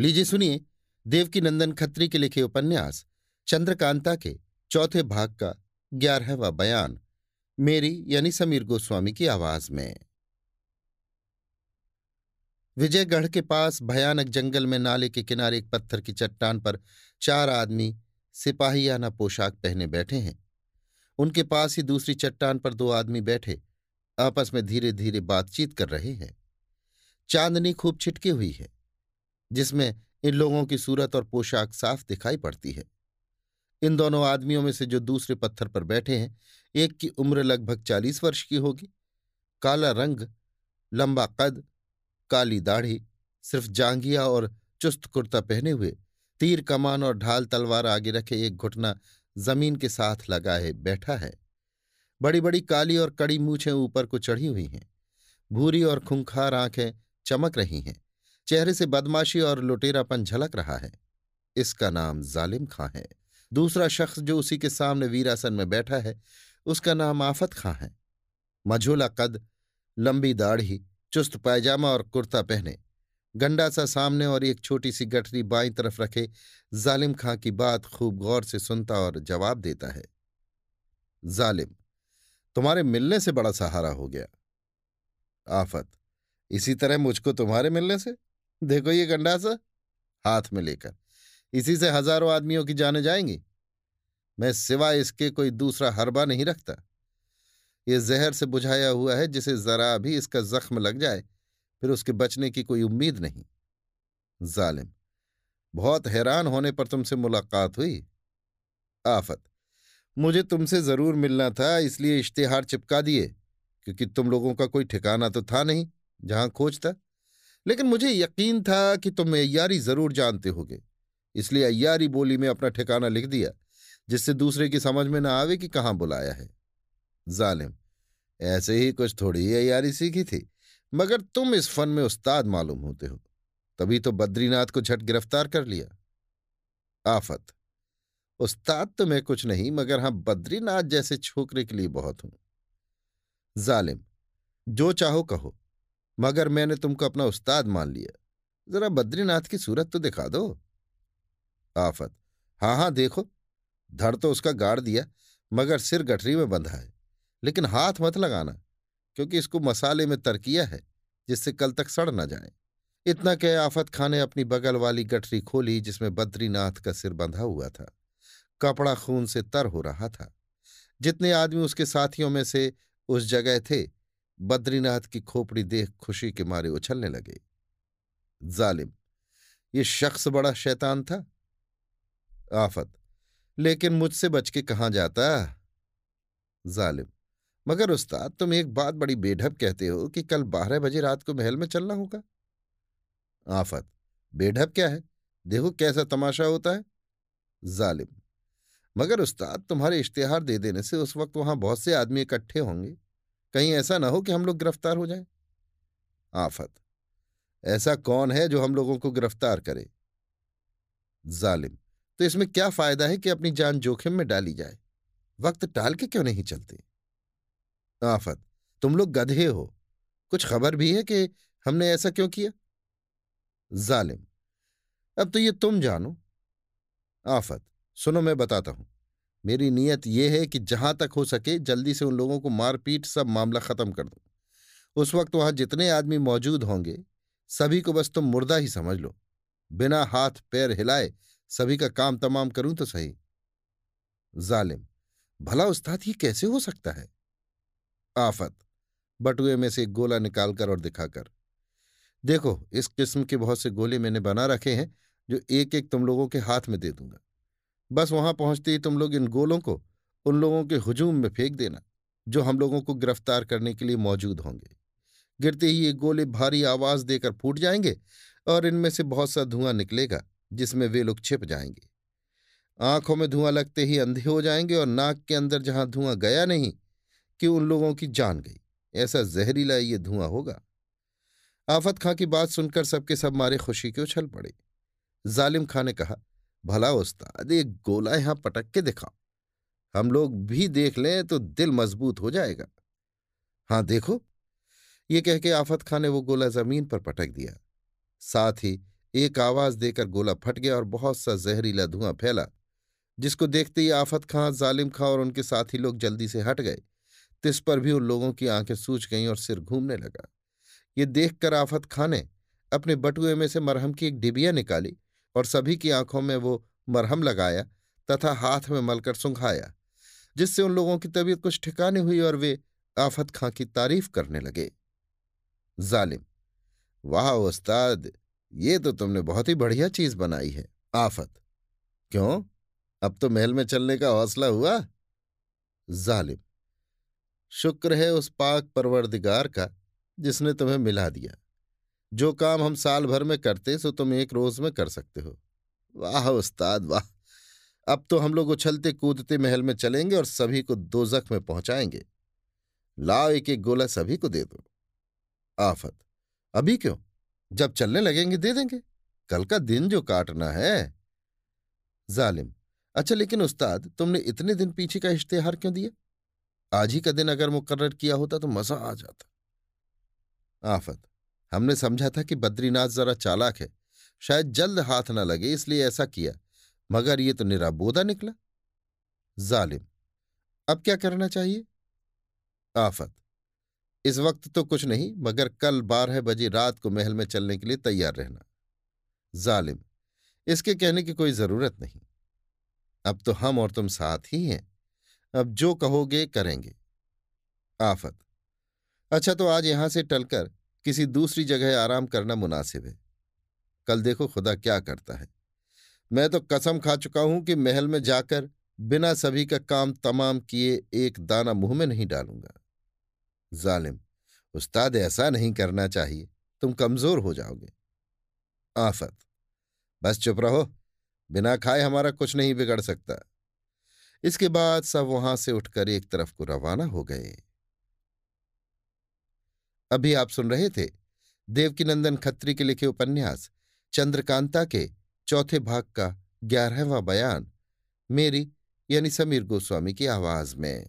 लीजिए सुनिए देवकी नंदन खत्री के लिखे उपन्यास, चंद्रकांता के चौथे भाग का ग्यारहवा बयान, मेरी यानी समीर गोस्वामी की आवाज़ में। विजयगढ़ के पास भयानक जंगल में नाले के किनारे एक पत्थर की चट्टान पर चार आदमी सिपाहियाना पोशाक पहने बैठे हैं। उनके पास ही दूसरी चट्टान पर दो आदमी बैठे, आपस में धीरे धीरे बातचीत कर रहे हैं। चांदनी खूब छिटकी हुई है। जिसमें इन लोगों की सूरत और पोशाक साफ़ दिखाई पड़ती है। इन दोनों आदमियों में से जो दूसरे पत्थर पर बैठे हैं, एक की उम्र लगभग चालीस वर्ष की होगी। काला रंग, लंबा कद, काली दाढ़ी, सिर्फ़ जांगिया और चुस्त कुर्ता पहने हुए, तीर कमान और ढाल तलवार आगे रखे एक घुटना ज़मीन के साथ लगाए बैठा है। बड़ी बड़ी काली और कड़ी मूछें ऊपर को चढ़ी हुई हैं। भूरी और खुंखार आँखें चमक रही हैं। चेहरे से बदमाशी और लुटेरापन झलक रहा है। इसका नाम जालिम खां है। दूसरा शख्स जो उसी के सामने वीरासन में बैठा है, उसका नाम आफत खां है। मझोला कद, लंबी दाढ़ी, चुस्त पायजामा और कुर्ता पहने। गंडा सा सामने और एक छोटी सी गठरी बाई तरफ़ रखे, जालिम खां की बात खूब गौर से सुनता और जवाब देता है। जालिम, तुम्हारे मिलने से बड़ा सहारा हो गया। आफत, इसी तरह मुझको तुम्हारे मिलने से? देखो ये गंडासा हाथ में लेकर। इसी से हज़ारों आदमियों की जाने जाएँगी। मैं सिवाय इसके कोई दूसरा हरबा नहीं रखता। ये जहर से बुझाया हुआ है जिसे जरा भी इसका जख्म लग जाए, फिर उसके बचने की कोई उम्मीद नहीं। जालिम, बहुत हैरान होने पर तुमसे मुलाकात हुई। आफत, मुझे तुमसे ज़रूर मिलना था, इसलिए इश्तेहार चिपका दिए, क्योंकि तुम लोगों का कोई ठिकाना तो था नहीं, जहाँ खोजता लेकिन मुझे यकीन था कि तुम अय्यारी ज़रूर जानते होगे। इसलिए अय्यारी बोली में अपना ठिकाना लिख दिया, जिससे दूसरे की समझ में ना आवे कि कहाँ बुलाया है। जालिम, ऐसे ही कुछ थोड़ी अय्यारी सीखी थी, मगर तुम इस फन में उस्ताद मालूम होते हो। तभी तो बद्रीनाथ को झट गिरफ़्तार कर लिया। आफत, उस्ताद तो मैं कुछ नहीं, मगर हाँ, बद्रीनाथ जैसे छोकरे के लिए बहुत हूँ। जालिम, जो चाहो कहो। मगर मैंने तुमको अपना उस्ताद मान लिया। जरा बद्रीनाथ की सूरत तो दिखा दो। आफत। हाँ हाँ देखो। धड़ तो उसका गाड़ दिया, मगर सिर गठरी में बंधा है। लेकिन हाथ मत लगाना, क्योंकि इसको मसाले में तरकिया है, जिससे कल तक सड़ न जाए। इतना कह आफत खान ने अपनी बगल वाली गठरी खोली, जिसमें बद्रीनाथ का सिर बंधा हुआ था। कपड़ा खून से तर हो रहा था। जितने आदमी उसके साथियों में से उस जगह थे बद्रीनाथ की खोपड़ी देख खुशी के मारे उछलने लगे। जालिम, ये शख्स बड़ा शैतान था। आफत, लेकिन मुझसे बच के कहाँ जाता? जालिम, मगर उस्ताद, तुम एक बात बड़ी बेढब कहते हो कि कल बारह बजे रात को महल में चलना होगा। आफत, बेढब क्या है? देखो कैसा तमाशा होता है। जालिम, मगर उस्ताद, तुम्हारे इश्तेहार दे देने से उस वक्त वहाँ बहुत से आदमी इकट्ठे होंगे। कहीं ऐसा ना हो कि हम लोग गिरफ़्तार हो जाएँ। आफत। ऐसा कौन है जो हम लोगों को गिरफ़्तार करे? जालिम। तो इसमें क्या फ़ायदा है कि अपनी जान जोखिम में डाली जाए? वक्त टाल के क्यों नहीं चलते? आफत। तुम लोग गधे हो। कुछ खबर भी है कि हमने ऐसा क्यों किया? जालिम। अब तो ये तुम जानो। आफत। सुनो, मैं बताता हूँ। मेरी नीयत यह है कि जहाँ तक हो सके जल्दी से उन लोगों को मारपीट सब मामला खत्म कर दो। उस वक्त वहाँ जितने आदमी मौजूद होंगे, सभी को बस तुम मुर्दा ही समझ लो। बिना हाथ पैर हिलाए सभी का काम तमाम करूँ तो सही। जालिम, भला उस्ताद ये कैसे हो सकता है? आफत, बटुए में से एक गोला निकालकर और दिखाकर। देखो, इस किस्म के बहुत से गोले मैंने बना रखे हैं, जो एक एक तुम लोगों के हाथ में दे दूँगा। बस वहाँ पहुँचते ही तुम लोग इन गोलों को उन लोगों के हुजूम में फेंक देना, जो हम लोगों को गिरफ़्तार करने के लिए मौजूद होंगे। गिरते ही ये गोले भारी आवाज़ देकर फूट जाएँगे और इनमें से बहुत सा धुआँ निकलेगा, जिसमें वे लोग छिप जाएँगे। आँखों में धुआँ लगते ही अंधे हो जाएँगे और नाक के अंदर जहाँ धुआँ गया नहीं, कि उन लोगों की जान गई। ऐसा जहरीला ये धुआँ होगा। आफत खां की बात सुनकर सबके सब मारे खुशी के उछल पड़े। जालिम खां ने कहा भला उस्ताद एक गोला यहाँ पटक के दिखाओ हम लोग भी देख लें तो दिल मज़बूत हो जाएगा। हाँ, देखो, ये कह के आफत खां ने वो गोला ज़मीन पर पटक दिया। साथ ही एक आवाज़ देकर गोला फट गया और बहुत सा जहरीला धुआँ फैला, जिसको देखते ही आफत खां, जालिम खां और उनके साथी लोग जल्दी से हट गए। तिस पर भी उन लोगों की आँखें सूझ गईं और सिर घूमने लगा। ये देखकर आफत खां ने अपने बटुए में से मरहम की एक डिबिया निकाली और सभी की आँखों में वो मरहम लगाया तथा हाथ में मलकर सुंघाया, जिससे उन लोगों की तबीयत कुछ ठिकाने हुई और वे आफत खां की तारीफ़ करने लगे। जालिम, वाह उस्ताद, ये तो तुमने बहुत ही बढ़िया चीज़ बनाई है, आफत। क्यों? अब तो महल में चलने का हौसला हुआ? जालिम, शुक्र है उस पाक परवरदिगार का, जिसने तुम्हें मिला दिया। जो काम हम साल भर में करते सो तुम एक रोज में कर सकते हो। वाह उस्ताद, वाह। अब तो हम लोग उछलते कूदते महल में चलेंगे और सभी को दो में पहुंचाएँगे। लाओ एक एक गोला सभी को दे दो। आफत। अभी क्यों? जब चलने लगेंगे दे देंगे। कल का दिन जो काटना है। जालिम। अच्छा लेकिन उस्ताद, तुमने इतने दिन पीछे का इश्तेहार क्यों दिया? आज ही का दिन अगर मुकर्र किया होता तो मज़ा आ जाता। आफत। हमने समझा था कि बद्रीनाथ जरा चालाक है। शायद जल्द हाथ न लगे, इसलिए ऐसा किया, मगर ये तो निराबोदा निकला। जालिम, अब क्या करना चाहिए? आफत। इस वक्त तो कुछ नहीं, मगर कल बारह बजे रात को महल में चलने के लिए तैयार रहना। जालिम, इसके कहने की कोई ज़रूरत नहीं। अब तो हम और तुम साथ ही हैं। अब जो कहोगे करेंगे। आफत। अच्छा तो आज यहाँ से टलकर किसी दूसरी जगह आराम करना मुनासिब है। कल देखो खुदा क्या करता है। मैं तो कसम खा चुका हूँ कि महल में जाकर बिना सभी का काम तमाम किए एक दाना मुँह में नहीं डालूँगा। जालिम, उस्ताद ऐसा नहीं करना चाहिए, तुम कमज़ोर हो जाओगे। आफत, बस चुप रहो, बिना खाए हमारा कुछ नहीं बिगड़ सकता। इसके बाद सब वहाँ से उठकर एक तरफ़ को रवाना हो गए। अभी आप सुन रहे थे देवकीनंदन खत्री के लिखे उपन्यास, चंद्रकांता के चौथे भाग का ग्यारहवां बयान, मेरी यानी समीर गोस्वामी की आवाज़ में।